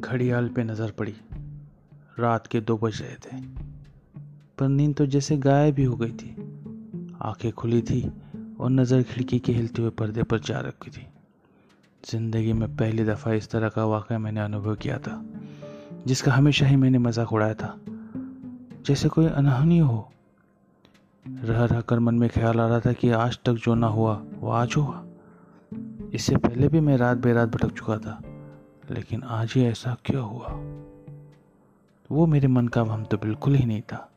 घड़ियाल पे नज़र पड़ी। रात के दो बज रहे थे, पर नींद तो जैसे गायब ही हो गई थी। आँखें खुली थी और नज़र खिड़की के हिलते हुए पर्दे पर जा रखी थी। ज़िंदगी में पहली दफ़ा इस तरह का वाक़ मैंने अनुभव किया था, जिसका हमेशा ही मैंने मज़ाक उड़ाया था। जैसे कोई अनहोनी हो। रह रह कर मन में ख्याल आ रहा था कि आज तक जो ना हुआ, वो आज हुआ। इससे पहले भी मैं रात बेरात भटक चुका था। लेकिन आज ही ऐसा क्यों हुआ? वो मेरे मन का भ्रम तो बिल्कुल ही नहीं था।